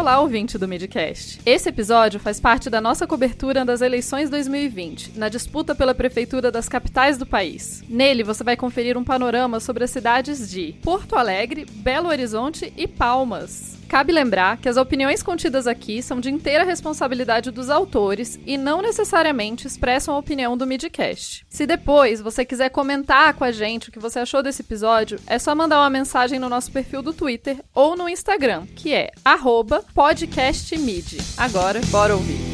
Olá, ouvinte do Midcast. Esse episódio faz parte da nossa cobertura das eleições 2020, na disputa pela prefeitura das capitais do país. Nele, você vai conferir um panorama sobre as cidades de Porto Alegre, Belo Horizonte e Palmas. Cabe lembrar que as opiniões contidas aqui são de inteira responsabilidade dos autores e não necessariamente expressam a opinião do Midcast. Se depois você quiser comentar com a gente o que você achou desse episódio, é só mandar uma mensagem no nosso perfil do Twitter ou no Instagram, que é podcastmid. Agora, bora ouvir.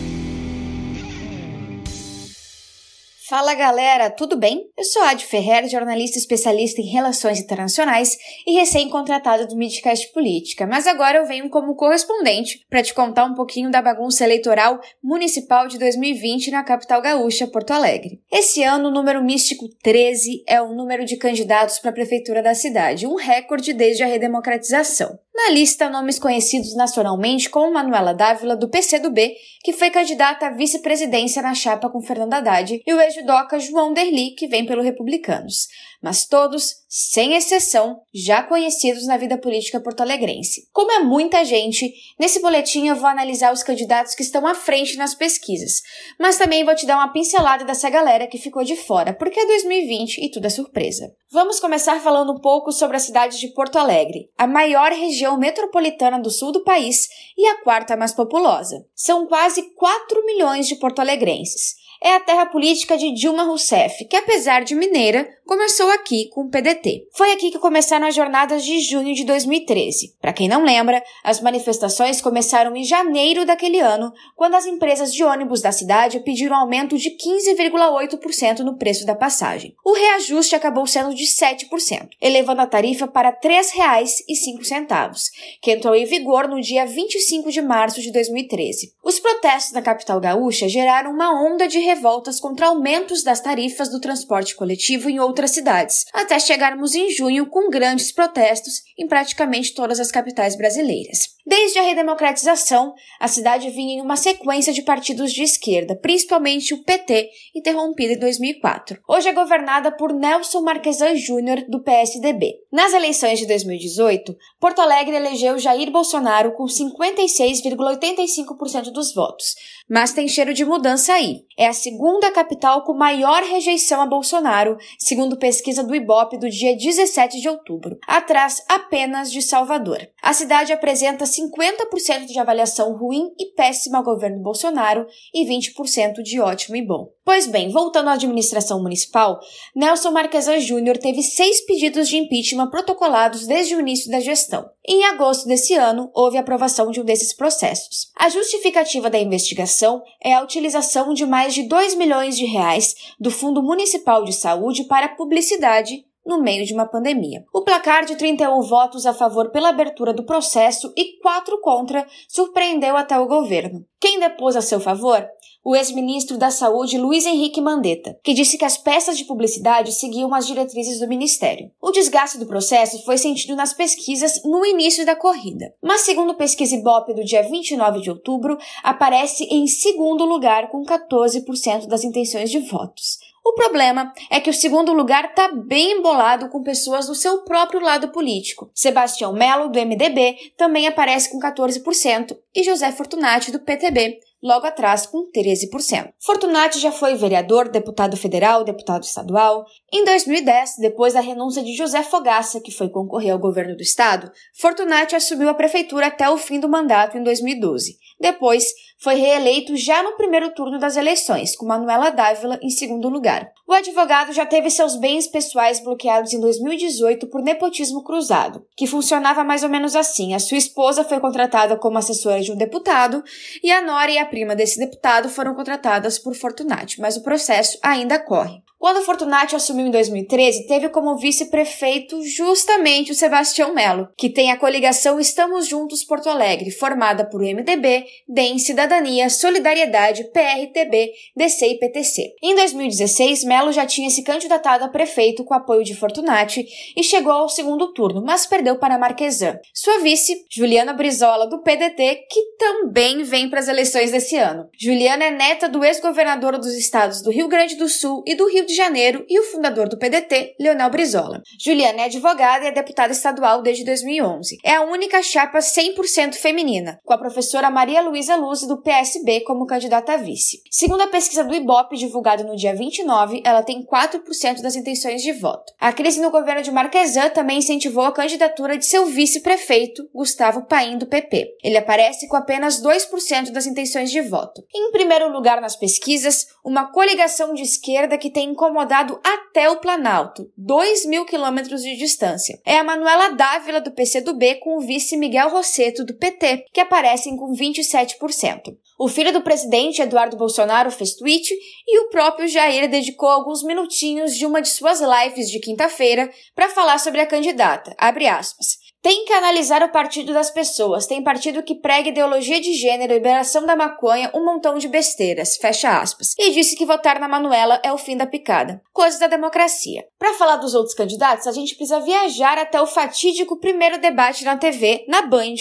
Fala galera, tudo bem? Eu sou Ad Ferrer, jornalista especialista em relações internacionais e recém-contratada do Midcast Política, mas agora eu venho como correspondente para te contar um pouquinho da bagunça eleitoral municipal de 2020 na capital gaúcha, Porto Alegre. Esse ano, o número místico 13 é o número de candidatos para a prefeitura da cidade, um recorde desde a redemocratização. Na lista, nomes conhecidos nacionalmente como Manuela Dávila, do PCdoB, que foi candidata à vice-presidência na chapa com Fernando Haddad, e o ex-judoca João Derli, que vem pelo Republicanos mas todos, sem exceção, já conhecidos na vida política porto-alegrense. Como é muita gente, nesse boletim eu vou analisar os candidatos que estão à frente nas pesquisas, mas também vou te dar uma pincelada dessa galera que ficou de fora, porque é 2020 e tudo é surpresa. Vamos começar falando um pouco sobre a cidade de Porto Alegre, a maior região metropolitana do sul do país e a quarta mais populosa. São quase 4 milhões de porto-alegrenses é a terra política de Dilma Rousseff, que apesar de mineira, começou aqui com o PDT. Foi aqui que começaram as jornadas de junho de 2013. Para quem não lembra, as manifestações começaram em janeiro daquele ano, quando as empresas de ônibus da cidade pediram aumento de 15,8% no preço da passagem. O reajuste acabou sendo de 7%, elevando a tarifa para R$ 3,05, que entrou em vigor no dia 25 de março de 2013. Os protestos na capital gaúcha geraram uma onda de revoltas contra aumentos das tarifas do transporte coletivo em outras cidades, até chegarmos em junho com grandes protestos em praticamente todas as capitais brasileiras. Desde a redemocratização, a cidade vinha em uma sequência de partidos de esquerda, principalmente o PT, interrompido em 2004. Hoje é governada por Nelson Marquesan Júnior, do PSDB. Nas eleições de 2018, Porto Alegre elegeu Jair Bolsonaro com 56,85% dos votos, mas tem cheiro de mudança aí. É a segunda capital com maior rejeição a Bolsonaro, segundo pesquisa do Ibope do dia 17 de outubro, atrás apenas de Salvador. A cidade apresenta 50% de avaliação ruim e péssima ao governo Bolsonaro e 20% de ótimo e bom. Pois bem, voltando à administração municipal, Nelson Marquesan Júnior teve seis pedidos de impeachment protocolados desde o início da gestão. Em agosto desse ano, houve aprovação de um desses processos. A justificativa da investigação é a utilização de mais de 2 milhões de reais do Fundo Municipal de Saúde para publicidade no meio de uma pandemia. O placar de 31 votos a favor pela abertura do processo e 4 contra surpreendeu até o governo. Quem depôs a seu favor? O ex-ministro da Saúde Luiz Henrique Mandetta, que disse que as peças de publicidade seguiam as diretrizes do ministério. O desgaste do processo foi sentido nas pesquisas no início da corrida, mas segundo pesquisa Ibope do dia 29 de outubro, aparece em segundo lugar com 14% das intenções de votos. O problema é que o segundo lugar está bem embolado com pessoas do seu próprio lado político. Sebastião Melo, do MDB, também aparece com 14%, e José Fortunati, do PTB, logo atrás com 13%. Fortunati já foi vereador, deputado federal, deputado estadual. Em 2010, depois da renúncia de José Fogaça, que foi concorrer ao governo do estado, Fortunati assumiu a prefeitura até o fim do mandato em 2012. Depois, foi reeleito já no primeiro turno das eleições, com Manuela Dávila em segundo lugar. O advogado já teve seus bens pessoais bloqueados em 2018 por nepotismo cruzado, que funcionava mais ou menos assim: a sua esposa foi contratada como assessora de um deputado e a nora e a prima desse deputado foram contratadas por Fortunati, mas o processo ainda corre. Quando Fortunati assumiu em 2013, teve como vice-prefeito justamente o Sebastião Melo, que tem a coligação Estamos Juntos Porto Alegre, formada por MDB, DEM, Cidadania, Solidariedade, PRTB, DC e PTC. Em 2016, Melo já tinha se candidatado a prefeito com apoio de Fortunati e chegou ao segundo turno, mas perdeu para Marquesan. Sua vice, Juliana Brizola, do PDT, que também vem para as eleições desse ano. Juliana é neta do ex-governador dos estados do Rio Grande do Sul e do Rio de Janeiro, e o fundador do PDT, Leonel Brizola. Juliana é advogada e é deputada estadual desde 2011. É a única chapa 100% feminina, com a professora Maria Luísa Luz do PSB como candidata a vice. Segundo a pesquisa do Ibope, divulgada no dia 29, ela tem 4% das intenções de voto. A crise no governo de Marquesan também incentivou a candidatura de seu vice-prefeito, Gustavo Paim, do PP. Ele aparece com apenas 2% das intenções de voto. Em primeiro lugar nas pesquisas, uma coligação de esquerda que tem incomodado até o Planalto, 2 mil quilômetros de distância. É a Manuela Dávila, do PCdoB, com o vice Miguel Rosseto, do PT, que aparecem com 27%. O filho do presidente, Eduardo Bolsonaro, fez tweet e o próprio Jair dedicou alguns minutinhos de uma de suas lives de quinta-feira para falar sobre a candidata. Abre aspas. Tem que analisar o partido das pessoas. Tem partido que prega ideologia de gênero, liberação da maconha, um montão de besteiras. Fecha aspas. E disse que votar na Manuela é o fim da picada. Coisas da democracia. Para falar dos outros candidatos, a gente precisa viajar até o fatídico primeiro debate na TV, na Band,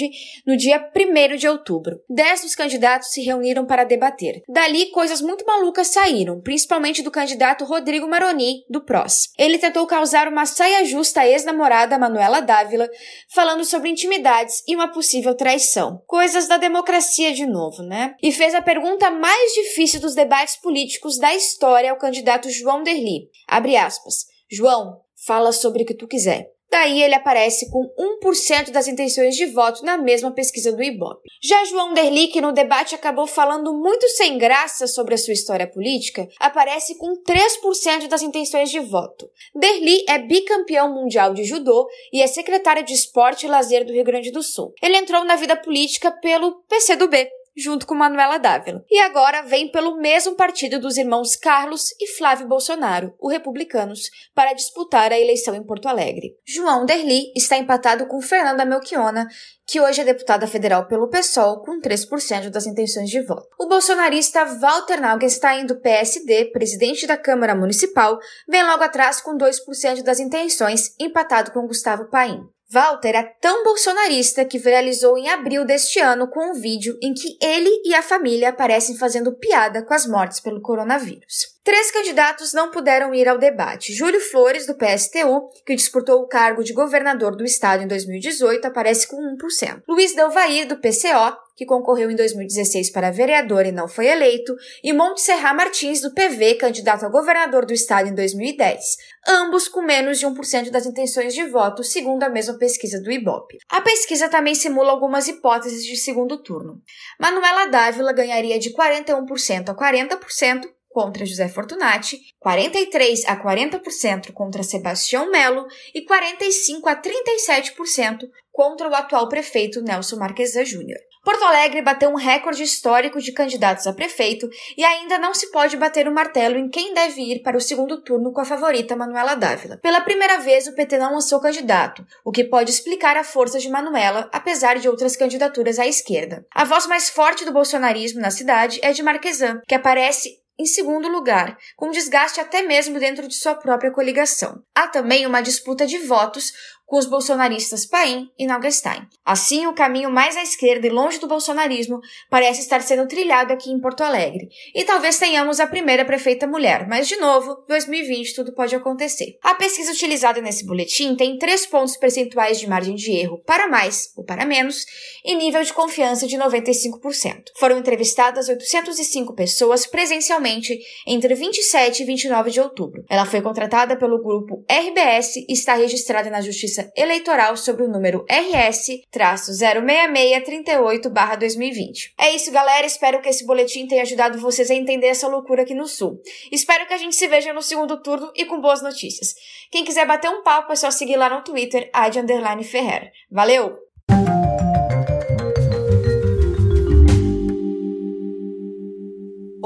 no dia 1 de outubro. Dez dos candidatos se reuniram para debater. Dali, coisas muito malucas saíram, principalmente do candidato Rodrigo Maroni, do PROS. Ele tentou causar uma saia justa à ex-namorada Manuela Dávila, falando sobre intimidades e uma possível traição. Coisas da democracia de novo, né? E fez a pergunta mais difícil dos debates políticos da história ao candidato João Derli. Abre aspas. João, fala sobre o que tu quiser. Daí ele aparece com 1% das intenções de voto na mesma pesquisa do Ibope. Já João Derli, que no debate acabou falando muito sem graça sobre a sua história política, aparece com 3% das intenções de voto. Derli é bicampeão mundial de judô e é secretário de esporte e lazer do Rio Grande do Sul. Ele entrou na vida política pelo PCdoB, junto com Manuela Dávila. E agora vem pelo mesmo partido dos irmãos Carlos e Flávio Bolsonaro, o Republicanos, para disputar a eleição em Porto Alegre. João Derli está empatado com Fernanda Melchiona, que hoje é deputada federal pelo PSOL, com 3% das intenções de voto. O bolsonarista Walter Naugenstein, do PSD, presidente da Câmara Municipal, vem logo atrás com 2% das intenções, empatado com Gustavo Paim. Walter é tão bolsonarista que viralizou em abril deste ano com um vídeo em que ele e a família aparecem fazendo piada com as mortes pelo coronavírus. Três candidatos não puderam ir ao debate. Júlio Flores, do PSTU, que disputou o cargo de governador do estado em 2018, aparece com 1%. Luiz Delvair, do PCO, que concorreu em 2016 para vereador e não foi eleito, e Montserrat Martins, do PV, candidato a governador do estado em 2010, ambos com menos de 1% das intenções de voto, segundo a mesma pesquisa do Ibope. A pesquisa também simula algumas hipóteses de segundo turno. Manuela Dávila ganharia de 41% a 40%, contra José Fortunati, 43 a 40% contra Sebastião Melo e 45 a 37% contra o atual prefeito Nelson Marquesa Júnior. Porto Alegre bateu um recorde histórico de candidatos a prefeito e ainda não se pode bater o martelo em quem deve ir para o segundo turno com a favorita Manuela Dávila. Pela primeira vez, o PT não lançou candidato, o que pode explicar a força de Manuela, apesar de outras candidaturas à esquerda. A voz mais forte do bolsonarismo na cidade é de Marquesan, que aparece em segundo lugar, com desgaste até mesmo dentro de sua própria coligação. Há também uma disputa de votos com os bolsonaristas Paim e Nalgestein. Assim, o caminho mais à esquerda e longe do bolsonarismo parece estar sendo trilhado aqui em Porto Alegre. E talvez tenhamos a primeira prefeita mulher, mas de novo, 2020 tudo pode acontecer. A pesquisa utilizada nesse boletim tem três pontos percentuais de margem de erro para mais ou para menos e nível de confiança de 95%. Foram entrevistadas 805 pessoas presencialmente entre 27 e 29 de outubro. Ela foi contratada pelo grupo RBS e está registrada na Justiça Justiça Eleitoral sobre o número RS-06638-2020. É isso, galera. Espero que esse boletim tenha ajudado vocês a entender essa loucura aqui no Sul. Espero que a gente se veja no segundo turno e com boas notícias. Quem quiser bater um papo é só seguir lá no Twitter, Ad Ferrer. Valeu!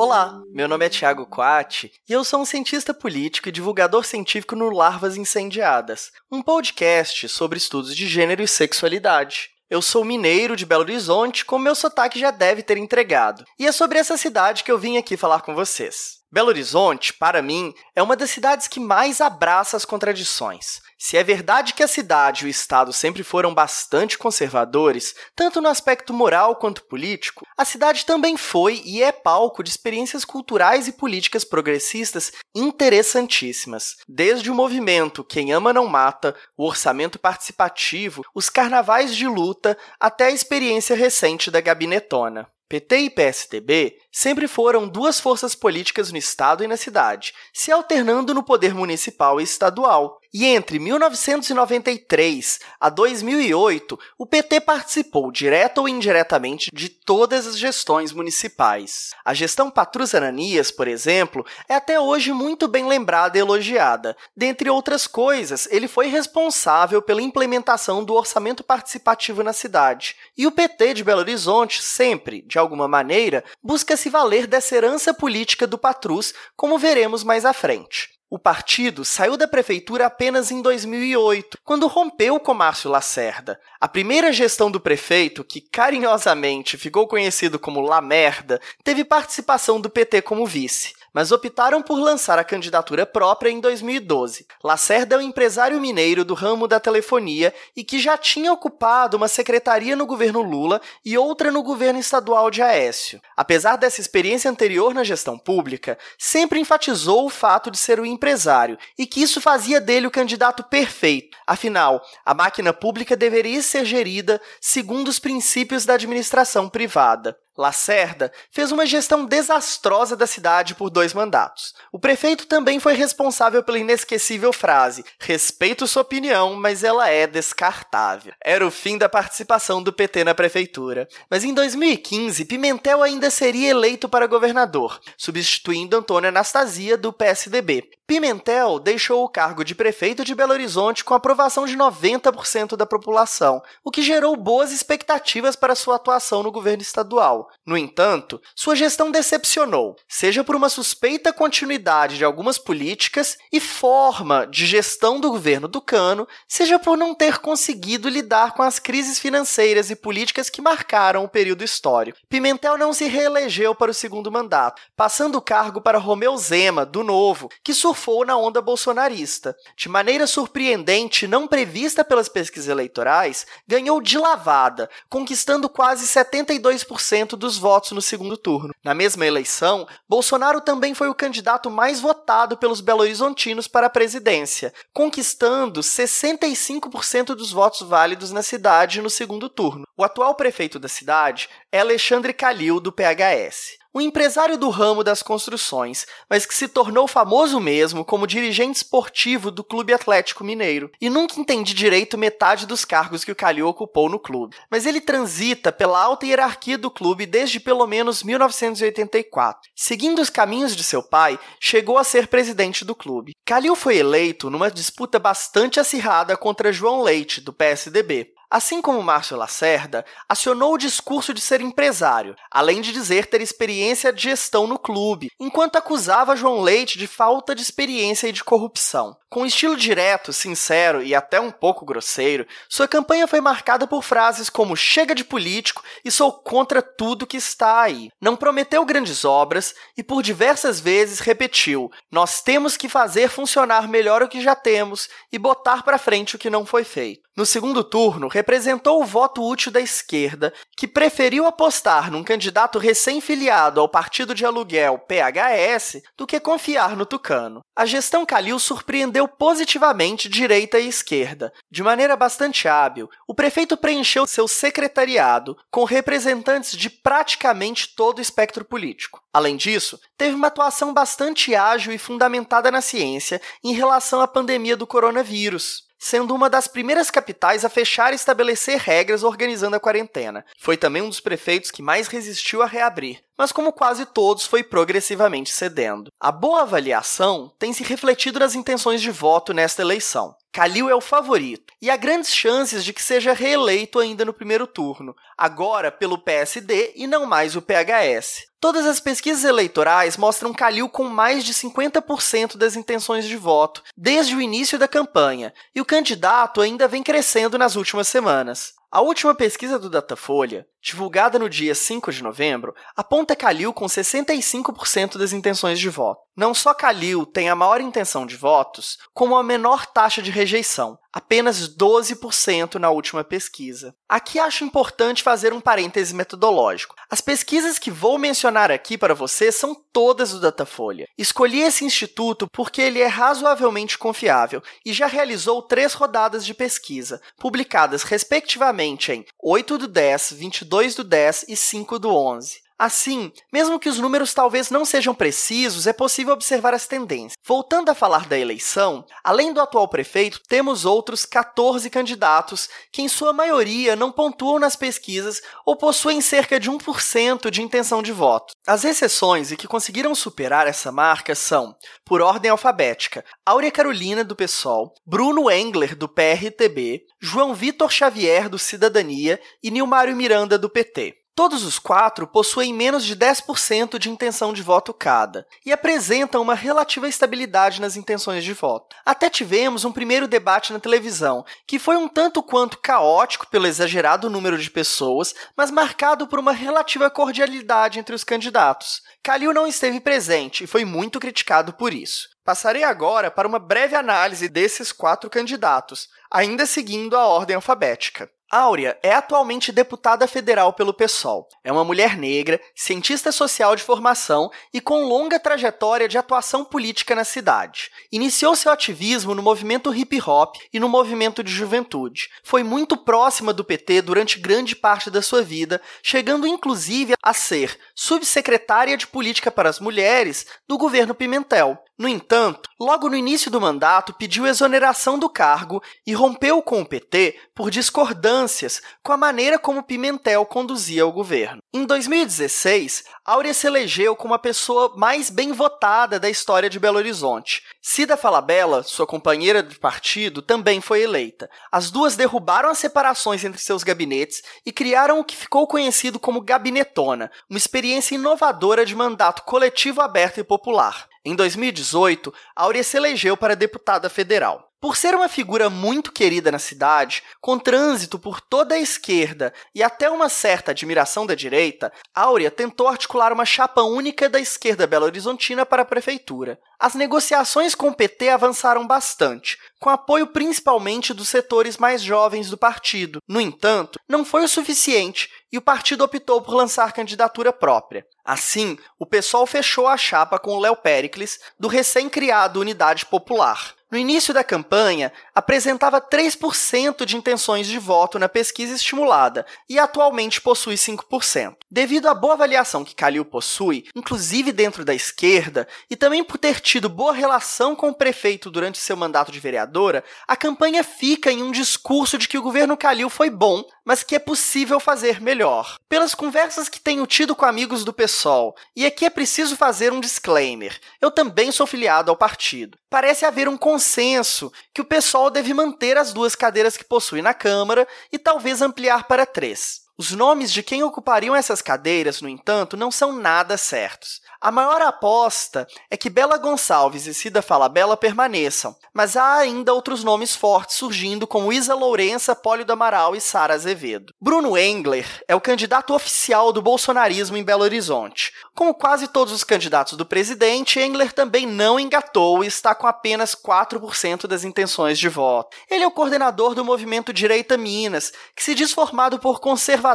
Olá, meu nome é Thiago Coati e eu sou um cientista político e divulgador científico no Larvas Incendiadas, um podcast sobre estudos de gênero e sexualidade. Eu sou mineiro de Belo Horizonte, como meu sotaque já deve ter entregado, e é sobre essa cidade que eu vim aqui falar com vocês. Belo Horizonte, para mim, é uma das cidades que mais abraça as contradições. Se é verdade que a cidade e o estado sempre foram bastante conservadores, tanto no aspecto moral quanto político, a cidade também foi e é palco de experiências culturais e políticas progressistas interessantíssimas. Desde o movimento Quem Ama Não Mata, o orçamento participativo, os carnavais de luta, até a experiência recente da gabinetona. PT e PSDB sempre foram duas forças políticas no estado e na cidade, se alternando no poder municipal e estadual. E entre 1993 a 2008, o PT participou, direta ou indiretamente, de todas as gestões municipais. A gestão Patrus Ananias, por exemplo, é até hoje muito bem lembrada e elogiada. Dentre outras coisas, ele foi responsável pela implementação do orçamento participativo na cidade. E o PT de Belo Horizonte sempre, de alguma maneira, busca se valer dessa herança política do Patrus, como veremos mais à frente. O partido saiu da prefeitura apenas em 2008, quando rompeu com Márcio Lacerda. A primeira gestão do prefeito, que carinhosamente ficou conhecido como La Merda, teve participação do PT como vice mas optaram por lançar a candidatura própria em 2012. Lacerda é um empresário mineiro do ramo da telefonia e que já tinha ocupado uma secretaria no governo Lula e outra no governo estadual de Aécio. Apesar dessa experiência anterior na gestão pública, sempre enfatizou o fato de ser um empresário e que isso fazia dele o candidato perfeito. Afinal, a máquina pública deveria ser gerida segundo os princípios da administração privada. Lacerda fez uma gestão desastrosa da cidade por dois mandatos. O prefeito também foi responsável pela inesquecível frase: respeito sua opinião, mas ela é descartável. Era o fim da participação do PT na prefeitura. Mas em 2015, Pimentel ainda seria eleito para governador, substituindo Antônio Anastasia do PSDB. Pimentel deixou o cargo de prefeito de Belo Horizonte com aprovação de 90% da população, o que gerou boas expectativas para sua atuação no governo estadual. No entanto, sua gestão decepcionou, seja por uma suspeita continuidade de algumas políticas e forma de gestão do governo Tucano, seja por não ter conseguido lidar com as crises financeiras e políticas que marcaram o período histórico. Pimentel não se reelegeu para o segundo mandato, passando o cargo para Romeu Zema, do Novo, que surfou surfou na onda bolsonarista. De maneira surpreendente, não prevista pelas pesquisas eleitorais, ganhou de lavada, conquistando quase 72% dos votos no segundo turno. Na mesma eleição, Bolsonaro também foi o candidato mais votado pelos belo-horizontinos para a presidência, conquistando 65% dos votos válidos na cidade no segundo turno. O atual prefeito da cidade é Alexandre Calil, do PHS um empresário do ramo das construções, mas que se tornou famoso mesmo como dirigente esportivo do Clube Atlético Mineiro. E nunca entendi direito metade dos cargos que o Calil ocupou no clube. Mas ele transita pela alta hierarquia do clube desde pelo menos 1984. Seguindo os caminhos de seu pai, chegou a ser presidente do clube. Calil foi eleito numa disputa bastante acirrada contra João Leite, do PSDB. Assim como Márcio Lacerda, acionou o discurso de ser empresário, além de dizer ter experiência de gestão no clube, enquanto acusava João Leite de falta de experiência e de corrupção. Com estilo direto, sincero e até um pouco grosseiro, sua campanha foi marcada por frases como chega de político e sou contra tudo que está aí. Não prometeu grandes obras e por diversas vezes repetiu: nós temos que fazer funcionar melhor o que já temos e botar para frente o que não foi feito. No segundo turno, representou o voto útil da esquerda, que preferiu apostar num candidato recém-filiado ao partido de aluguel PHS do que confiar no Tucano. A gestão Calil surpreendeu positivamente direita e esquerda. De maneira bastante hábil, o prefeito preencheu seu secretariado com representantes de praticamente todo o espectro político. Além disso, teve uma atuação bastante ágil e fundamentada na ciência em relação à pandemia do coronavírus sendo uma das primeiras capitais a fechar e estabelecer regras organizando a quarentena. Foi também um dos prefeitos que mais resistiu a reabrir, mas como quase todos, foi progressivamente cedendo. A boa avaliação tem se refletido nas intenções de voto nesta eleição. Calil é o favorito e há grandes chances de que seja reeleito ainda no primeiro turno, agora pelo PSD e não mais o PHS. Todas as pesquisas eleitorais mostram Calil com mais de 50% das intenções de voto desde o início da campanha, e o candidato ainda vem crescendo nas últimas semanas. A última pesquisa do Datafolha divulgada no dia 5 de novembro, aponta Calil com 65% das intenções de voto. Não só Calil tem a maior intenção de votos, como a menor taxa de rejeição, apenas 12% na última pesquisa. Aqui acho importante fazer um parêntese metodológico. As pesquisas que vou mencionar aqui para você são todas do Datafolha. Escolhi esse instituto porque ele é razoavelmente confiável e já realizou três rodadas de pesquisa, publicadas respectivamente em 8 do 10, 22 do 10 e 5 do 11. Assim, mesmo que os números talvez não sejam precisos, é possível observar as tendências. Voltando a falar da eleição, além do atual prefeito, temos outros 14 candidatos que, em sua maioria, não pontuam nas pesquisas ou possuem cerca de 1% de intenção de voto. As exceções e que conseguiram superar essa marca são, por ordem alfabética, Áurea Carolina, do PSOL, Bruno Engler, do PRTB, João Vitor Xavier, do Cidadania e Nilmário Miranda, do PT. Todos os quatro possuem menos de 10% de intenção de voto cada e apresentam uma relativa estabilidade nas intenções de voto. Até tivemos um primeiro debate na televisão, que foi um tanto quanto caótico pelo exagerado número de pessoas, mas marcado por uma relativa cordialidade entre os candidatos. Calil não esteve presente e foi muito criticado por isso. Passarei agora para uma breve análise desses quatro candidatos, ainda seguindo a ordem alfabética. Áurea é atualmente deputada federal pelo PSOL. É uma mulher negra, cientista social de formação e com longa trajetória de atuação política na cidade. Iniciou seu ativismo no movimento hip hop e no movimento de juventude. Foi muito próxima do PT durante grande parte da sua vida, chegando inclusive a ser subsecretária de Política para as Mulheres do governo Pimentel. No entanto, logo no início do mandato pediu exoneração do cargo e rompeu com o PT por discordâncias com a maneira como Pimentel conduzia o governo. Em 2016, Áurea se elegeu como a pessoa mais bem votada da história de Belo Horizonte. Cida Falabella, sua companheira de partido, também foi eleita. As duas derrubaram as separações entre seus gabinetes e criaram o que ficou conhecido como Gabinetona, uma experiência inovadora de mandato coletivo aberto e popular. Em 2018, Áurea se elegeu para deputada federal. Por ser uma figura muito querida na cidade, com trânsito por toda a esquerda e até uma certa admiração da direita, Áurea tentou articular uma chapa única da esquerda belo-horizontina para a prefeitura. As negociações com o PT avançaram bastante, com apoio principalmente dos setores mais jovens do partido. No entanto, não foi o suficiente e o partido optou por lançar candidatura própria. Assim, o PSOL fechou a chapa com Léo Pericles, do recém-criado Unidade Popular. No início da campanha, apresentava 3% de intenções de voto na pesquisa estimulada e atualmente possui 5%. Devido à boa avaliação que Calil possui, inclusive dentro da esquerda, e também por ter tido boa relação com o prefeito durante seu mandato de vereadora, a campanha fica em um discurso de que o governo Calil foi bom, mas que é possível fazer melhor. Pelas conversas que tenho tido com amigos do PSOL, e aqui é preciso fazer um disclaimer: eu também sou filiado ao partido. Parece haver um consenso que o PSOL deve manter as duas cadeiras que possui na Câmara e talvez ampliar para três. Os nomes de quem ocupariam essas cadeiras, no entanto, não são nada certos. A maior aposta é que Bela Gonçalves e Cida Falabella permaneçam, mas há ainda outros nomes fortes surgindo, como Isa Lourença, Pólio do Amaral e Sara Azevedo. Bruno Engler é o candidato oficial do bolsonarismo em Belo Horizonte. Como quase todos os candidatos do presidente, Engler também não engatou e está com apenas 4% das intenções de voto. Ele é o coordenador do movimento Direita Minas, que se diz formado por conservadores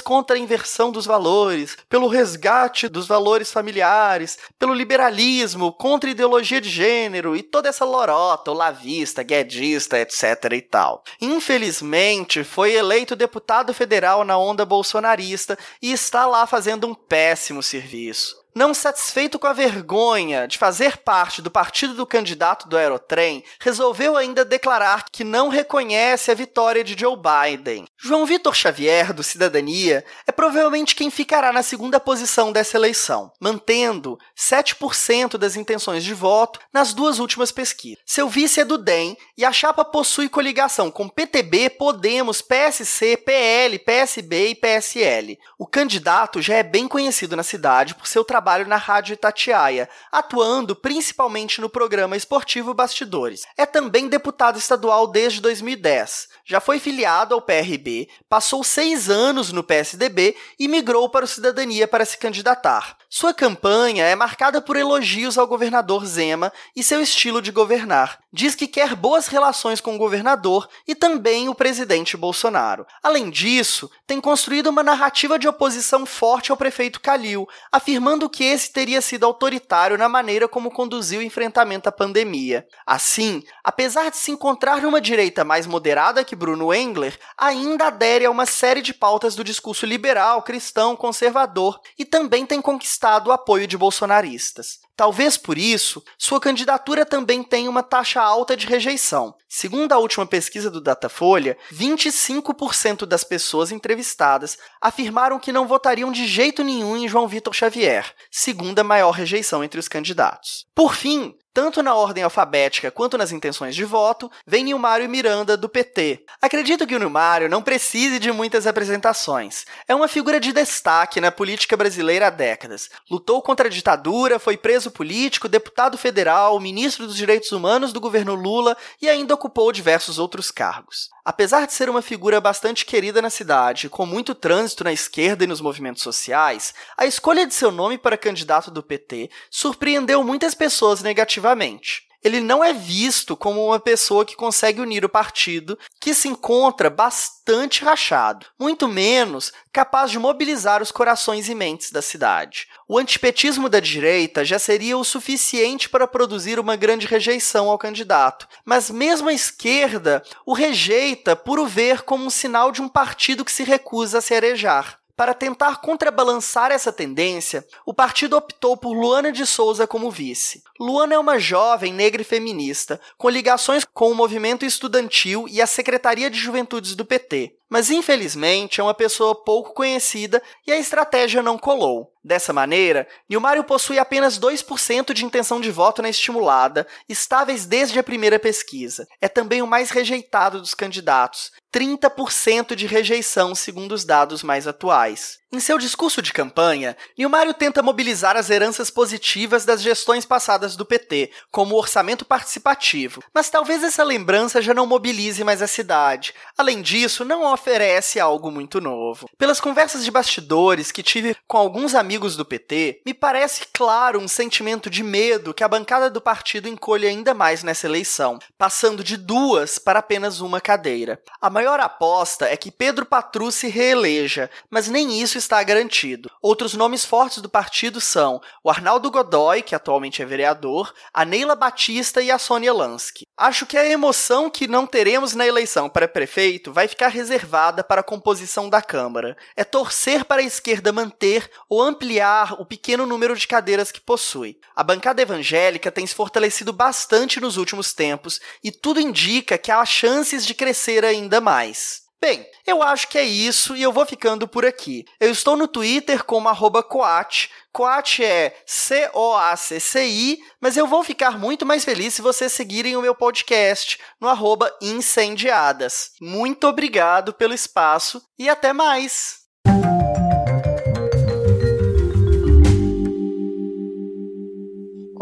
contra a inversão dos valores, pelo resgate dos valores familiares, pelo liberalismo, contra a ideologia de gênero e toda essa lorota, lavista, guedista, etc e tal. Infelizmente, foi eleito deputado federal na onda bolsonarista e está lá fazendo um péssimo serviço. Não satisfeito com a vergonha de fazer parte do partido do candidato do Aerotrem, resolveu ainda declarar que não reconhece a vitória de Joe Biden. João Vitor Xavier, do Cidadania, é provavelmente quem ficará na segunda posição dessa eleição, mantendo 7% das intenções de voto nas duas últimas pesquisas. Seu vice é do DEM e a chapa possui coligação com PTB, Podemos, PSC, PL, PSB e PSL. O candidato já é bem conhecido na cidade por seu trabalho trabalho na Rádio Itatiaia, atuando principalmente no programa esportivo Bastidores. É também deputado estadual desde 2010. Já foi filiado ao PRB, passou seis anos no PSDB e migrou para o Cidadania para se candidatar. Sua campanha é marcada por elogios ao governador Zema e seu estilo de governar. Diz que quer boas relações com o governador e também o presidente Bolsonaro. Além disso, tem construído uma narrativa de oposição forte ao prefeito Calil, afirmando que esse teria sido autoritário na maneira como conduziu o enfrentamento à pandemia. Assim, apesar de se encontrar numa direita mais moderada que Bruno Engler, ainda adere a uma série de pautas do discurso liberal, cristão, conservador e também tem conquistado o apoio de bolsonaristas. Talvez por isso, sua candidatura também tenha uma taxa alta de rejeição. Segundo a última pesquisa do Datafolha, 25% das pessoas entrevistadas afirmaram que não votariam de jeito nenhum em João Vitor Xavier, segunda maior rejeição entre os candidatos. Por fim, tanto na ordem alfabética quanto nas intenções de voto, vem Nilmário Miranda, do PT. Acredito que o Nilmário não precise de muitas apresentações. É uma figura de destaque na política brasileira há décadas. Lutou contra a ditadura, foi preso político, deputado federal, ministro dos Direitos Humanos do governo Lula e ainda ocupou diversos outros cargos. Apesar de ser uma figura bastante querida na cidade, com muito trânsito na esquerda e nos movimentos sociais, a escolha de seu nome para candidato do PT surpreendeu muitas pessoas negativamente ele não é visto como uma pessoa que consegue unir o partido, que se encontra bastante rachado, muito menos capaz de mobilizar os corações e mentes da cidade. O antipetismo da direita já seria o suficiente para produzir uma grande rejeição ao candidato, mas mesmo a esquerda o rejeita por o ver como um sinal de um partido que se recusa a se arejar. Para tentar contrabalançar essa tendência, o partido optou por Luana de Souza como vice. Luana é uma jovem negra e feminista, com ligações com o movimento estudantil e a Secretaria de Juventudes do PT mas infelizmente é uma pessoa pouco conhecida e a estratégia não colou. Dessa maneira, Nilmário possui apenas 2% de intenção de voto na estimulada, estáveis desde a primeira pesquisa. É também o mais rejeitado dos candidatos, 30% de rejeição, segundo os dados mais atuais. Em seu discurso de campanha, Nilmário tenta mobilizar as heranças positivas das gestões passadas do PT, como o orçamento participativo, mas talvez essa lembrança já não mobilize mais a cidade. Além disso, não oferece algo muito novo. Pelas conversas de bastidores que tive com alguns amigos do PT, me parece claro um sentimento de medo que a bancada do partido encolhe ainda mais nessa eleição, passando de duas para apenas uma cadeira. A maior aposta é que Pedro Patru se reeleja, mas nem isso está garantido. Outros nomes fortes do partido são o Arnaldo Godoy, que atualmente é vereador, a Neila Batista e a Sônia Lansky. Acho que a emoção que não teremos na eleição para prefeito vai ficar reservada para a composição da Câmara. É torcer para a esquerda manter ou ampliar o pequeno número de cadeiras que possui. A bancada evangélica tem se fortalecido bastante nos últimos tempos e tudo indica que há chances de crescer ainda mais. Bem, eu acho que é isso e eu vou ficando por aqui. Eu estou no Twitter como arroba Coat. Coat é C-O-A-C-C-I, mas eu vou ficar muito mais feliz se vocês seguirem o meu podcast no arroba Incendiadas. Muito obrigado pelo espaço e até mais!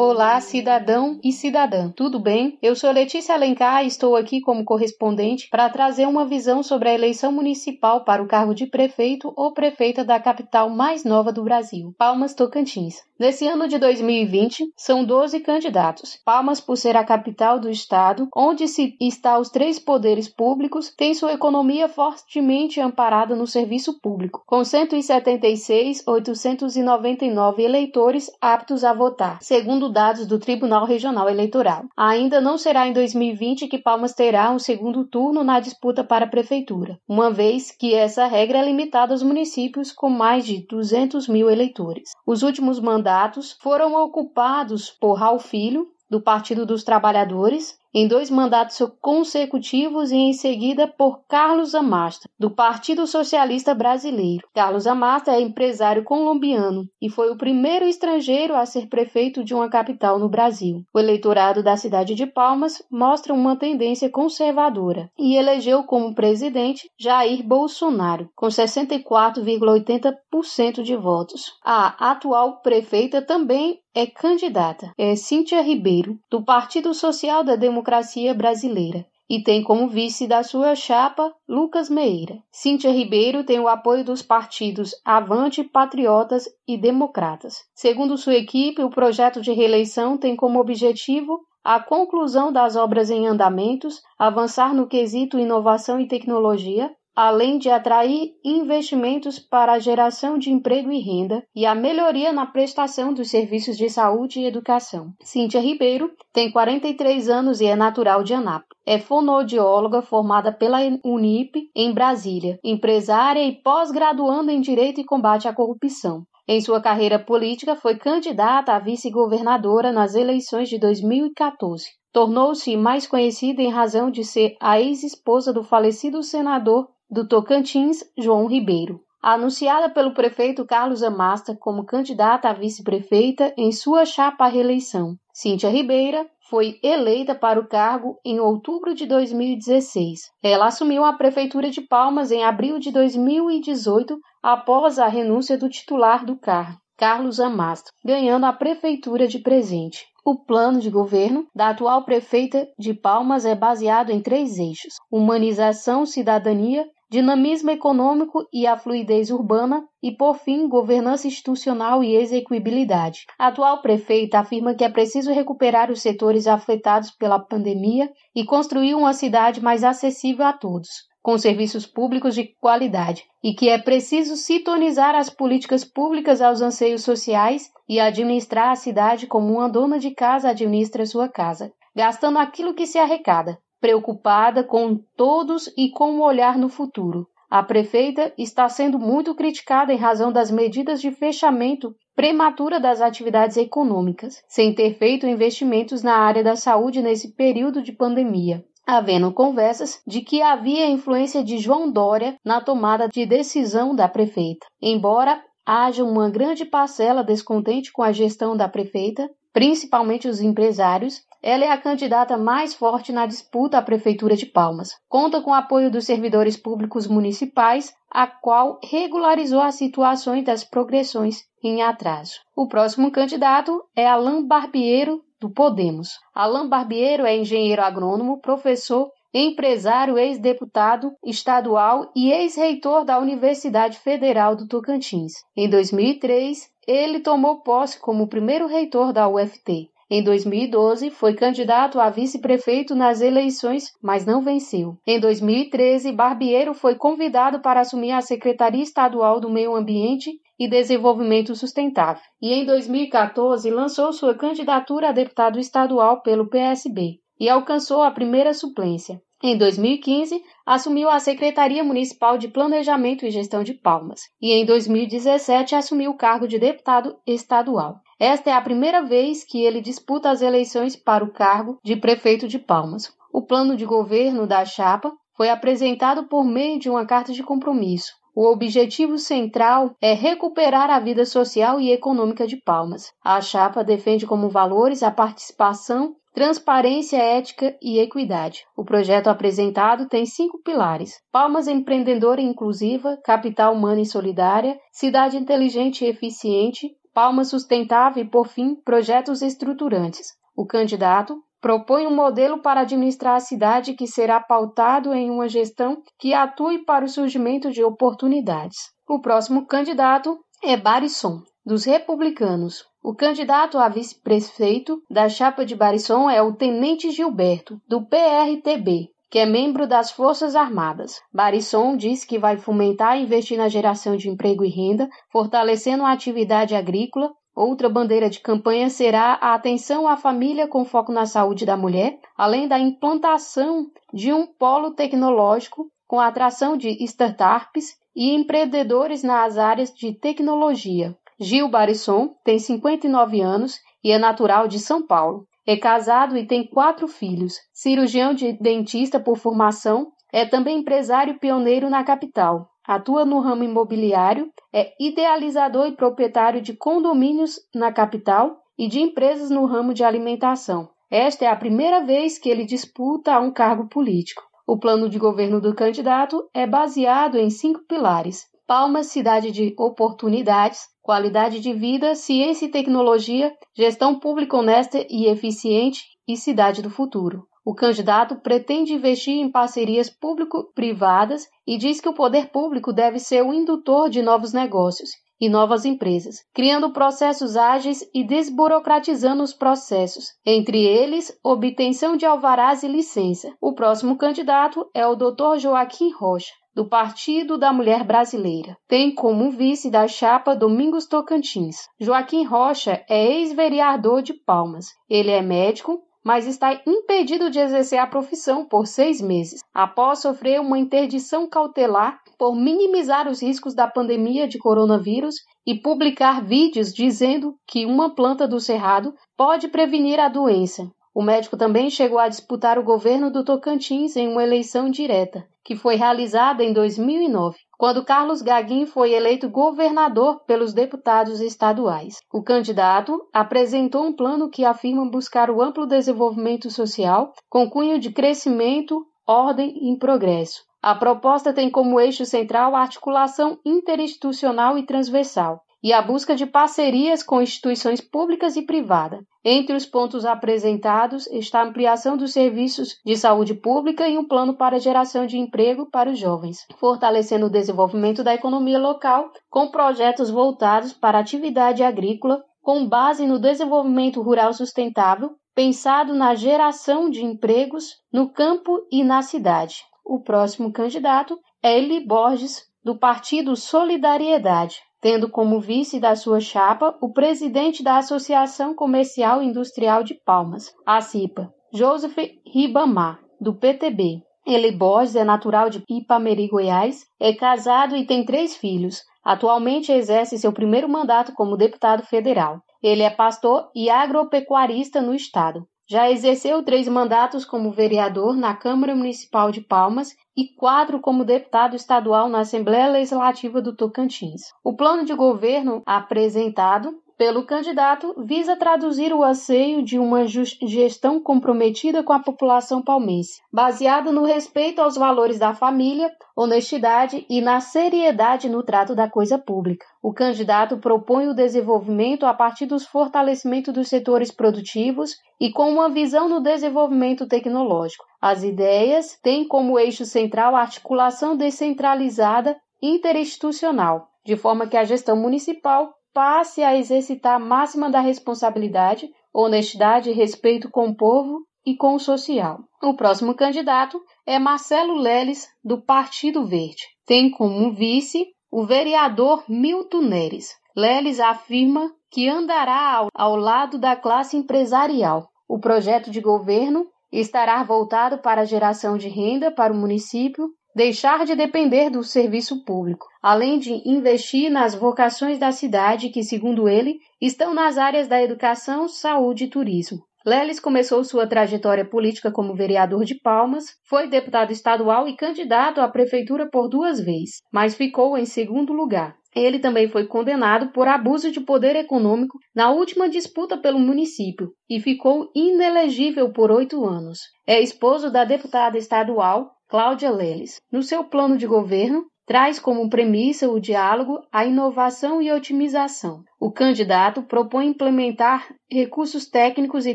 Olá, cidadão e cidadã, tudo bem? Eu sou Letícia Alencar e estou aqui como correspondente para trazer uma visão sobre a eleição municipal para o cargo de prefeito ou prefeita da capital mais nova do Brasil, Palmas Tocantins. Nesse ano de 2020, são 12 candidatos. Palmas, por ser a capital do estado, onde se está os três poderes públicos, tem sua economia fortemente amparada no serviço público, com 176.899 eleitores aptos a votar, segundo dados do Tribunal Regional Eleitoral. Ainda não será em 2020 que Palmas terá um segundo turno na disputa para a prefeitura, uma vez que essa regra é limitada aos municípios com mais de 200 mil eleitores. Os últimos mandatos foram ocupados por Raul Filho, do Partido dos Trabalhadores, em dois mandatos consecutivos e em seguida por Carlos Amasta, do Partido Socialista Brasileiro. Carlos Amasta é empresário colombiano e foi o primeiro estrangeiro a ser prefeito de uma capital no Brasil. O eleitorado da cidade de Palmas mostra uma tendência conservadora e elegeu como presidente Jair Bolsonaro, com 64,80% de votos. A atual prefeita também é candidata, é Cíntia Ribeiro, do Partido Social da Democracia Brasileira e tem como vice da sua chapa Lucas Meira. Cíntia Ribeiro tem o apoio dos partidos Avante, Patriotas e Democratas. Segundo sua equipe, o projeto de reeleição tem como objetivo a conclusão das obras em andamentos, avançar no quesito inovação e tecnologia, além de atrair investimentos para a geração de emprego e renda e a melhoria na prestação dos serviços de saúde e educação. Cíntia Ribeiro tem 43 anos e é natural de Anápolis. É fonoaudióloga formada pela Unip em Brasília, empresária e pós-graduanda em Direito e Combate à Corrupção. Em sua carreira política, foi candidata a vice-governadora nas eleições de 2014. Tornou-se mais conhecida em razão de ser a ex-esposa do falecido senador do Tocantins, João Ribeiro. Anunciada pelo prefeito Carlos Amasta como candidata a vice-prefeita em sua chapa à reeleição, Cíntia Ribeira foi eleita para o cargo em outubro de 2016. Ela assumiu a prefeitura de Palmas em abril de 2018 após a renúncia do titular do cargo, Carlos Amasta, ganhando a prefeitura de presente. O plano de governo da atual prefeita de Palmas é baseado em três eixos: humanização, cidadania dinamismo econômico e a fluidez urbana e, por fim, governança institucional e execuibilidade. A atual prefeita afirma que é preciso recuperar os setores afetados pela pandemia e construir uma cidade mais acessível a todos, com serviços públicos de qualidade, e que é preciso sintonizar as políticas públicas aos anseios sociais e administrar a cidade como uma dona de casa administra sua casa, gastando aquilo que se arrecada, preocupada com todos e com o um olhar no futuro. A prefeita está sendo muito criticada em razão das medidas de fechamento prematura das atividades econômicas, sem ter feito investimentos na área da saúde nesse período de pandemia havendo conversas de que havia influência de João Dória na tomada de decisão da prefeita. Embora haja uma grande parcela descontente com a gestão da prefeita, principalmente os empresários, ela é a candidata mais forte na disputa à Prefeitura de Palmas. Conta com o apoio dos servidores públicos municipais, a qual regularizou as situações das progressões em atraso. O próximo candidato é Alain Barbiero, do Podemos. Alain Barbiero é engenheiro agrônomo, professor empresário, ex-deputado estadual e ex-reitor da Universidade Federal do Tocantins. Em 2003, ele tomou posse como primeiro reitor da UFT. Em 2012, foi candidato a vice-prefeito nas eleições, mas não venceu. Em 2013, Barbiero foi convidado para assumir a Secretaria Estadual do Meio Ambiente e Desenvolvimento Sustentável. E em 2014, lançou sua candidatura a deputado estadual pelo PSB e alcançou a primeira suplência. Em 2015, assumiu a Secretaria Municipal de Planejamento e Gestão de Palmas e em 2017 assumiu o cargo de deputado estadual. Esta é a primeira vez que ele disputa as eleições para o cargo de prefeito de Palmas. O plano de governo da chapa foi apresentado por meio de uma carta de compromisso. O objetivo central é recuperar a vida social e econômica de Palmas. A chapa defende como valores a participação, transparência, ética e equidade. O projeto apresentado tem cinco pilares: Palmas empreendedora e inclusiva, capital humana e solidária, cidade inteligente e eficiente, palma sustentável e, por fim, projetos estruturantes. O candidato propõe um modelo para administrar a cidade que será pautado em uma gestão que atue para o surgimento de oportunidades. O próximo candidato é Barisson, dos republicanos. O candidato a vice-prefeito da chapa de Barisson é o Tenente Gilberto, do PRTB, que é membro das Forças Armadas. Barisson diz que vai fomentar e investir na geração de emprego e renda, fortalecendo a atividade agrícola. Outra bandeira de campanha será a atenção à família com foco na saúde da mulher, além da implantação de um polo tecnológico com a atração de startups e empreendedores nas áreas de tecnologia. Gil Barisson tem 59 anos e é natural de São Paulo. É casado e tem quatro filhos. Cirurgião de dentista por formação, é também empresário pioneiro na capital. Atua no ramo imobiliário, é idealizador e proprietário de condomínios na capital e de empresas no ramo de alimentação. Esta é a primeira vez que ele disputa um cargo político. O plano de governo do candidato é baseado em cinco pilares: Palmas, cidade de oportunidades, qualidade de vida, ciência e tecnologia, gestão pública honesta e eficiente e cidade do futuro. O candidato pretende investir em parcerias público-privadas e diz que o poder público deve ser o indutor de novos negócios e novas empresas, criando processos ágeis e desburocratizando os processos, entre eles obtenção de alvarás e licença. O próximo candidato é o Dr. Joaquim Rocha, do Partido da Mulher Brasileira. Tem como vice da chapa Domingos Tocantins. Joaquim Rocha é ex-vereador de Palmas. Ele é médico, mas está impedido de exercer a profissão por seis meses, após sofrer uma interdição cautelar por minimizar os riscos da pandemia de coronavírus e publicar vídeos dizendo que uma planta do cerrado pode prevenir a doença. O médico também chegou a disputar o governo do Tocantins em uma eleição direta, que foi realizada em 2009, quando Carlos Gaguin foi eleito governador pelos deputados estaduais. O candidato apresentou um plano que afirma buscar o amplo desenvolvimento social com cunho de crescimento, ordem e progresso. A proposta tem como eixo central a articulação interinstitucional e transversal, e a busca de parcerias com instituições públicas e privadas. Entre os pontos apresentados está a ampliação dos serviços de saúde pública e um plano para geração de emprego para os jovens, fortalecendo o desenvolvimento da economia local com projetos voltados para a atividade agrícola com base no desenvolvimento rural sustentável, pensado na geração de empregos no campo e na cidade. O próximo candidato é Eli Borges, do Partido Solidariedade tendo como vice da sua chapa o presidente da Associação Comercial e Industrial de Palmas, a CIPA, Joseph Ribamar, do PTB. Ele Borges é natural de Ipameri, Goiás, é casado e tem três filhos. Atualmente exerce seu primeiro mandato como deputado federal. Ele é pastor e agropecuarista no estado. Já exerceu três mandatos como vereador na Câmara Municipal de Palmas e quatro como deputado estadual na Assembleia Legislativa do Tocantins. O plano de governo apresentado pelo candidato visa traduzir o anseio de uma gestão comprometida com a população palmense, baseada no respeito aos valores da família, honestidade e na seriedade no trato da coisa pública. O candidato propõe o desenvolvimento a partir dos fortalecimentos dos setores produtivos e com uma visão no desenvolvimento tecnológico. As ideias têm como eixo central a articulação descentralizada interinstitucional, de forma que a gestão municipal passe a exercitar a máxima da responsabilidade, honestidade e respeito com o povo e com o social. O próximo candidato é Marcelo Leles, do Partido Verde. Tem como vice o vereador Milton Neres. Leles afirma que andará ao, ao lado da classe empresarial. O projeto de governo estará voltado para a geração de renda para o município deixar de depender do serviço público, além de investir nas vocações da cidade que, segundo ele, estão nas áreas da educação, saúde e turismo. Leles começou sua trajetória política como vereador de Palmas, foi deputado estadual e candidato à prefeitura por duas vezes, mas ficou em segundo lugar. Ele também foi condenado por abuso de poder econômico na última disputa pelo município e ficou inelegível por oito anos. É esposo da deputada estadual Cláudia Leles. No seu plano de governo, traz como premissa o diálogo, a inovação e a otimização. O candidato propõe implementar recursos técnicos e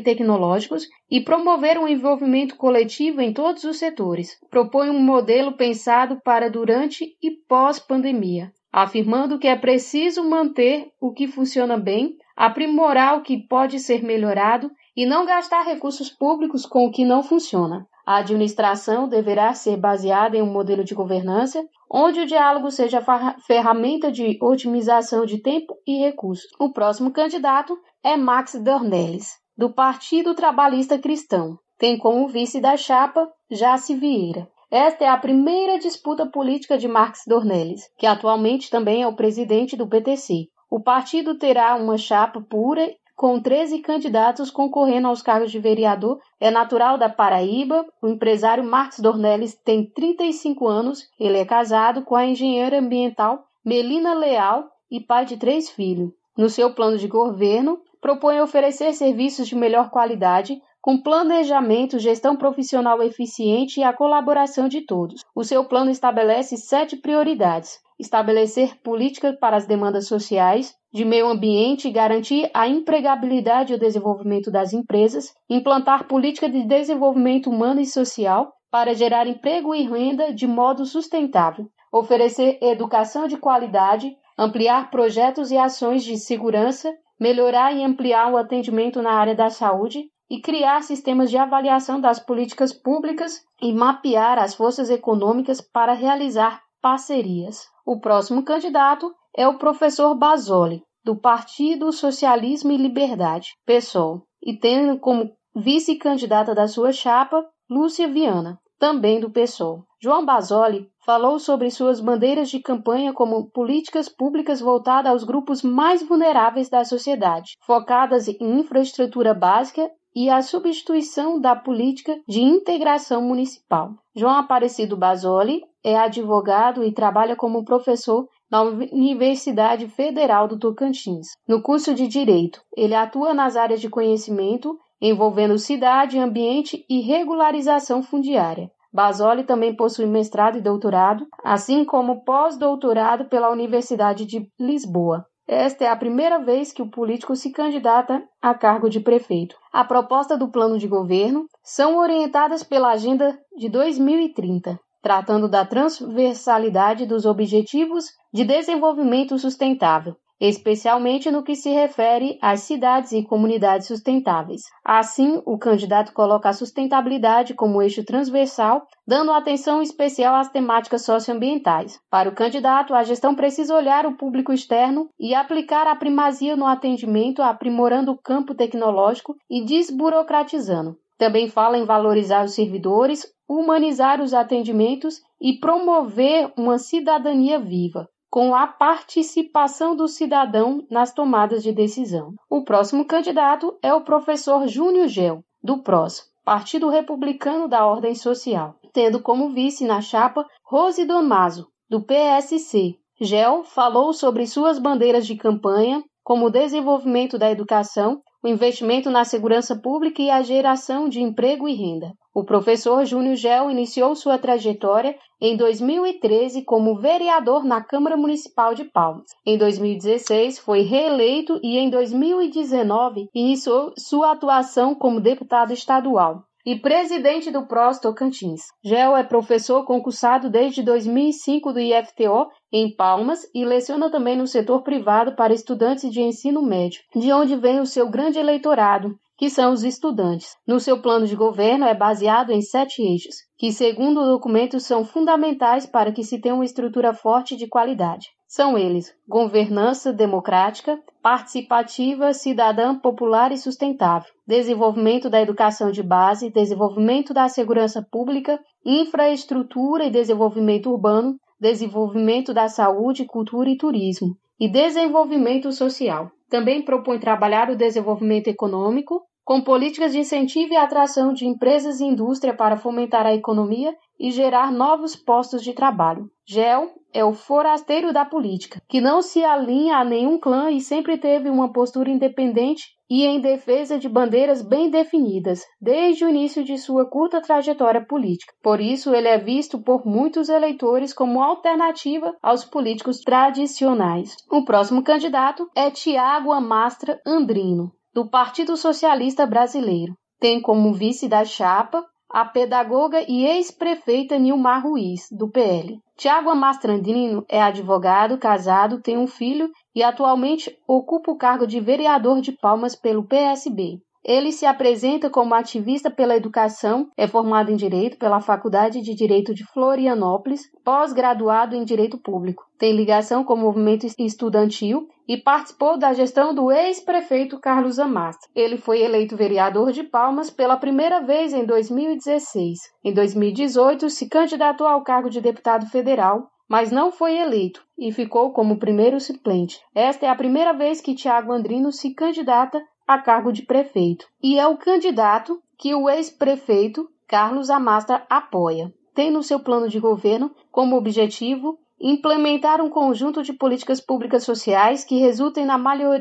tecnológicos e promover um envolvimento coletivo em todos os setores. Propõe um modelo pensado para durante e pós-pandemia, afirmando que é preciso manter o que funciona bem, aprimorar o que pode ser melhorado e não gastar recursos públicos com o que não funciona. A administração deverá ser baseada em um modelo de governança onde o diálogo seja ferramenta de otimização de tempo e recursos. O próximo candidato é Max Dornelles, do Partido Trabalhista Cristão. Tem como vice da chapa Jace Vieira. Esta é a primeira disputa política de Marx Dornelles, que atualmente também é o presidente do PTC. O partido terá uma chapa pura com 13 candidatos concorrendo aos cargos de vereador. É natural da Paraíba. O empresário Marcos Dornelles tem 35 anos. Ele é casado com a engenheira ambiental Melina Leal e pai de três filhos. No seu plano de governo, propõe oferecer serviços de melhor qualidade, com planejamento, gestão profissional eficiente e a colaboração de todos. O seu plano estabelece sete prioridades: estabelecer políticas para as demandas sociais, de meio ambiente e garantir a empregabilidade e o desenvolvimento das empresas, implantar política de desenvolvimento humano e social para gerar emprego e renda de modo sustentável, oferecer educação de qualidade, ampliar projetos e ações de segurança, melhorar e ampliar o atendimento na área da saúde e criar sistemas de avaliação das políticas públicas e mapear as forças econômicas para realizar parcerias. O próximo candidato é o professor Basoli, do Partido Socialismo e Liberdade, PSOL, e tendo como vice-candidata da sua chapa Lúcia Viana, também do PSOL. João Basoli falou sobre suas bandeiras de campanha como políticas públicas voltadas aos grupos mais vulneráveis da sociedade, focadas em infraestrutura básica e a substituição da política de integração municipal. João Aparecido Basoli é advogado e trabalha como professor na Universidade Federal do Tocantins. No curso de Direito, ele atua nas áreas de conhecimento envolvendo cidade, ambiente e regularização fundiária. Basoli também possui mestrado e doutorado, assim como pós-doutorado pela Universidade de Lisboa. Esta é a primeira vez que o político se candidata a cargo de prefeito. A proposta do plano de governo são orientadas pela Agenda de 2030, tratando da transversalidade dos Objetivos de Desenvolvimento Sustentável, especialmente no que se refere às cidades e comunidades sustentáveis. Assim, o candidato coloca a sustentabilidade como eixo transversal, dando atenção especial às temáticas socioambientais. Para o candidato, a gestão precisa olhar o público externo e aplicar a primazia no atendimento, aprimorando o campo tecnológico e desburocratizando. Também fala em valorizar os servidores, humanizar os atendimentos e promover uma cidadania viva com a participação do cidadão nas tomadas de decisão. O próximo candidato é o professor Júnior Gel, do PROS, Partido Republicano da Ordem Social, tendo como vice na chapa Rose Domaso, do PSC. Gel falou sobre suas bandeiras de campanha, como o desenvolvimento da educação, o investimento na segurança pública e a geração de emprego e renda. O professor Júnior Gel iniciou sua trajetória em 2013 como vereador na Câmara Municipal de Palmas. Em 2016 foi reeleito e em 2019 iniciou sua atuação como deputado estadual e presidente do PROS Tocantins. Gel é professor concursado desde 2005 do IFTO em Palmas e leciona também no setor privado para estudantes de ensino médio, de onde vem o seu grande eleitorado, que são os estudantes. No seu plano de governo é baseado em sete eixos, que, segundo o documento, são fundamentais para que se tenha uma estrutura forte de qualidade. São eles: governança democrática, participativa, cidadã, popular e sustentável, desenvolvimento da educação de base, desenvolvimento da segurança pública, infraestrutura e desenvolvimento urbano, desenvolvimento da saúde, cultura e turismo, e desenvolvimento social. Também propõe trabalhar o desenvolvimento econômico, com políticas de incentivo e atração de empresas e indústria para fomentar a economia e gerar novos postos de trabalho. GEL é o forasteiro da política, que não se alinha a nenhum clã e sempre teve uma postura independente e em defesa de bandeiras bem definidas, desde o início de sua curta trajetória política. Por isso, ele é visto por muitos eleitores como alternativa aos políticos tradicionais. O próximo candidato é Tiago Amastra Andrino, do Partido Socialista Brasileiro. Tem como vice da chapa a pedagoga e ex-prefeita Nilmar Ruiz, do PL. Tiago Amastrandino é advogado, casado, tem um filho e atualmente ocupa o cargo de vereador de Palmas pelo PSB. Ele se apresenta como ativista pela educação, é formado em Direito pela Faculdade de Direito de Florianópolis, pós-graduado em Direito Público. Tem ligação com o movimento estudantil e participou da gestão do ex-prefeito Carlos Amastro. Ele foi eleito vereador de Palmas pela primeira vez em 2016. Em 2018, se candidatou ao cargo de deputado federal mas não foi eleito e ficou como primeiro suplente. Esta é a primeira vez que Tiago Andrino se candidata a cargo de prefeito, e é o candidato que o ex-prefeito Carlos Amasta apoia. Tem no seu plano de governo como objetivo implementar um conjunto de políticas públicas sociais que resultem na,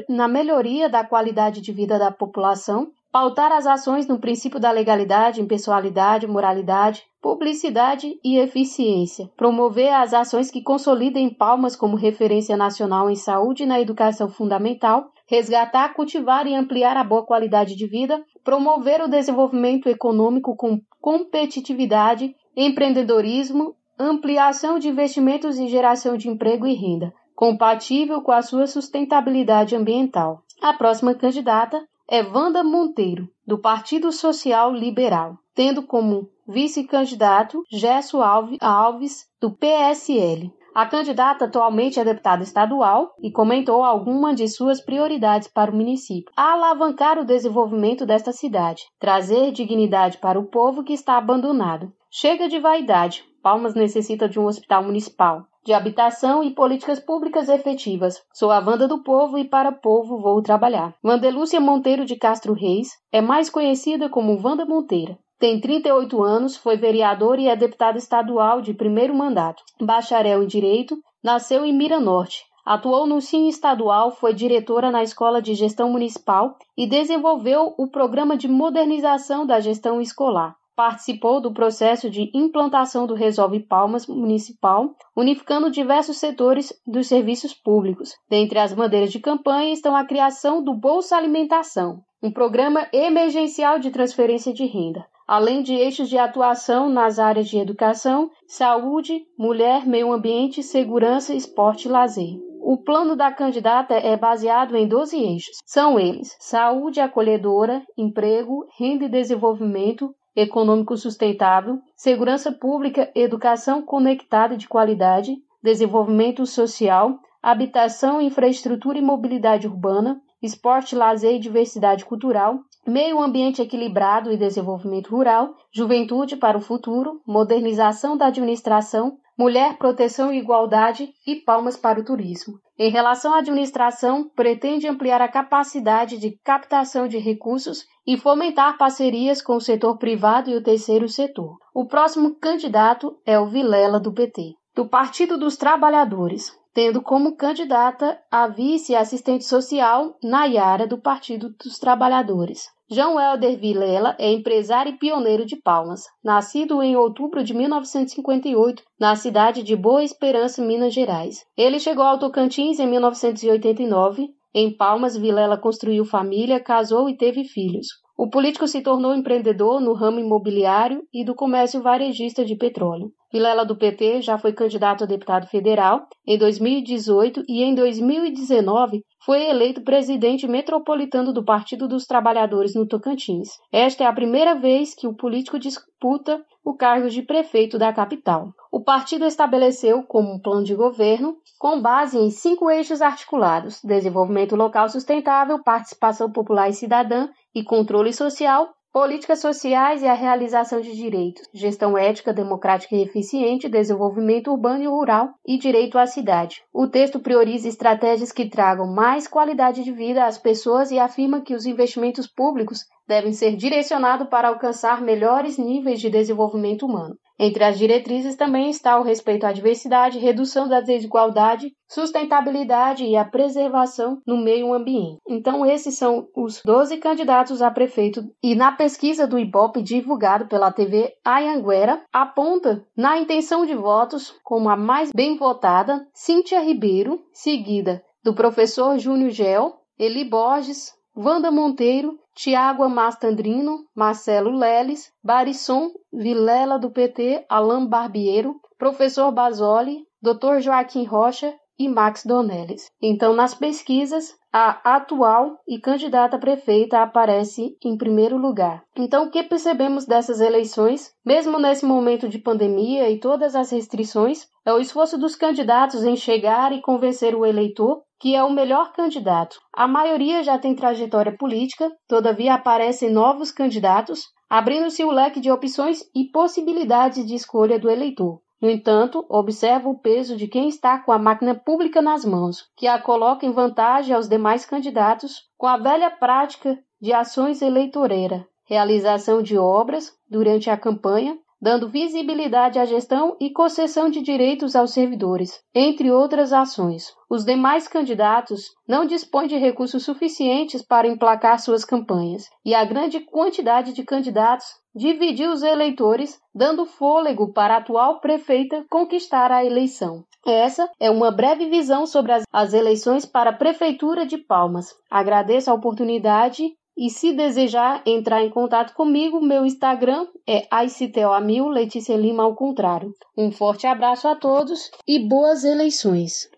na melhoria da qualidade de vida da população pautar as ações no princípio da legalidade, impessoalidade, moralidade, publicidade e eficiência, promover as ações que consolidem Palmas como referência nacional em saúde e na educação fundamental, resgatar, cultivar e ampliar a boa qualidade de vida, promover o desenvolvimento econômico com competitividade, empreendedorismo, ampliação de investimentos e geração de emprego e renda, compatível com a sua sustentabilidade ambiental. A próxima candidata é Wanda Monteiro, do Partido Social Liberal, tendo como vice-candidato Gesso Alves, do PSL. A candidata atualmente é deputada estadual e comentou algumas de suas prioridades para o município: alavancar o desenvolvimento desta cidade, trazer dignidade para o povo que está abandonado. Chega de vaidade. Palmas necessita de um hospital municipal de habitação e políticas públicas efetivas. Sou a Wanda do Povo e para povo vou trabalhar. Wandelúcia Monteiro de Castro Reis é mais conhecida como Wanda Monteira. Tem 38 anos, foi vereador e é deputada estadual de primeiro mandato. Bacharel em Direito, nasceu em Miranorte. Atuou no Sim Estadual, foi diretora na Escola de Gestão Municipal e desenvolveu o Programa de Modernização da Gestão Escolar participou do processo de implantação do Resolve Palmas Municipal, unificando diversos setores dos serviços públicos. Dentre as bandeiras de campanha estão a criação do Bolsa Alimentação, um programa emergencial de transferência de renda, além de eixos de atuação nas áreas de educação, saúde, mulher, meio ambiente, segurança, esporte e lazer. O plano da candidata é baseado em 12 eixos. São eles: saúde acolhedora, emprego, renda e desenvolvimento, econômico sustentável, segurança pública, educação conectada de qualidade, desenvolvimento social, habitação, infraestrutura e mobilidade urbana, esporte, lazer e diversidade cultural, meio ambiente equilibrado e desenvolvimento rural, juventude para o futuro, modernização da administração, mulher, proteção e igualdade e palmas para o turismo. Em relação à administração, pretende ampliar a capacidade de captação de recursos e fomentar parcerias com o setor privado e o terceiro setor. O próximo candidato é o Vilela do PT, do Partido dos Trabalhadores, tendo como candidata a vice-assistente social Nayara do Partido dos Trabalhadores. João Helder Vilela é empresário e pioneiro de Palmas, nascido em outubro de 1958 na cidade de Boa Esperança, Minas Gerais. Ele chegou ao Tocantins em 1989 em Palmas, Vilela construiu família, casou e teve filhos. O político se tornou empreendedor no ramo imobiliário e do comércio varejista de petróleo. Vilela do PT já foi candidato a deputado federal em 2018 e em 2019 foi eleito presidente metropolitano do Partido dos Trabalhadores no Tocantins. Esta é a primeira vez que o político disputa o cargo de prefeito da capital. O partido estabeleceu como um plano de governo com base em cinco eixos articulados: desenvolvimento local sustentável, participação popular e cidadã e controle social, Políticas sociais e a realização de direitos, gestão ética, democrática e eficiente, desenvolvimento urbano e rural e direito à cidade. O texto prioriza estratégias que tragam mais qualidade de vida às pessoas e afirma que os investimentos públicos devem ser direcionados para alcançar melhores níveis de desenvolvimento humano. Entre as diretrizes também está o respeito à diversidade, redução da desigualdade, sustentabilidade e a preservação no meio ambiente. Então, esses são os 12 candidatos a prefeito e na pesquisa do IBOP divulgado pela TV Ayanguera, aponta na intenção de votos como a mais bem votada Cíntia Ribeiro, seguida do professor Júnior Gel, Eli Borges, Wanda Monteiro, Tiago Amastandrino, Marcelo Leles, Barisson Vilela do PT, Alain Barbiero, Professor Basoli, Dr. Joaquim Rocha e Max Donelles. Então, nas pesquisas, a atual e candidata prefeita aparece em primeiro lugar. Então, o que percebemos dessas eleições, mesmo nesse momento de pandemia e todas as restrições, é o esforço dos candidatos em chegar e convencer o eleitor que é o melhor candidato. A maioria já tem trajetória política, todavia aparecem novos candidatos, abrindo-se o leque de opções e possibilidades de escolha do eleitor. No entanto, observa o peso de quem está com a máquina pública nas mãos, que a coloca em vantagem aos demais candidatos com a velha prática de ações eleitoreiras, realização de obras durante a campanha, dando visibilidade à gestão e concessão de direitos aos servidores, entre outras ações. Os demais candidatos não dispõem de recursos suficientes para emplacar suas campanhas, e a grande quantidade de candidatos dividiu os eleitores, dando fôlego para a atual prefeita conquistar a eleição. Essa é uma breve visão sobre as, as eleições para a Prefeitura de Palmas. Agradeço a oportunidade e se desejar entrar em contato comigo, meu Instagram é ICTOAMIL, Letícia Lima ao contrário. Um forte abraço a todos e boas eleições!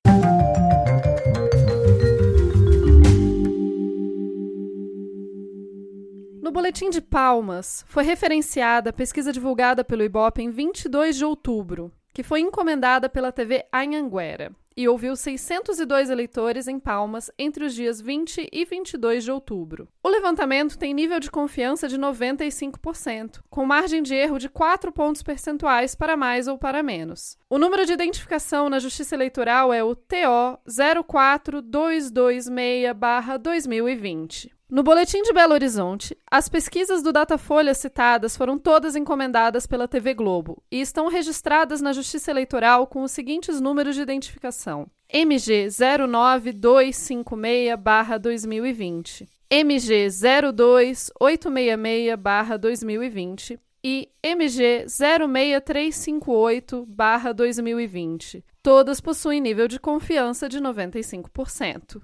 No Boletim de Palmas, foi referenciada a pesquisa divulgada pelo IBOP em 22 de outubro, que foi encomendada pela TV Anhanguera e ouviu 602 eleitores em Palmas entre os dias 20 e 22 de outubro. O levantamento tem nível de confiança de 95%, com margem de erro de 4 pontos percentuais para mais ou para menos. O número de identificação na Justiça Eleitoral é o TO 04226-2020. No Boletim de Belo Horizonte, as pesquisas do Datafolha citadas foram todas encomendadas pela TV Globo e estão registradas na Justiça Eleitoral com os seguintes números de identificação: MG 09256-2020, MG 02866-2020 e MG 06358-2020. Todas possuem nível de confiança de 95%.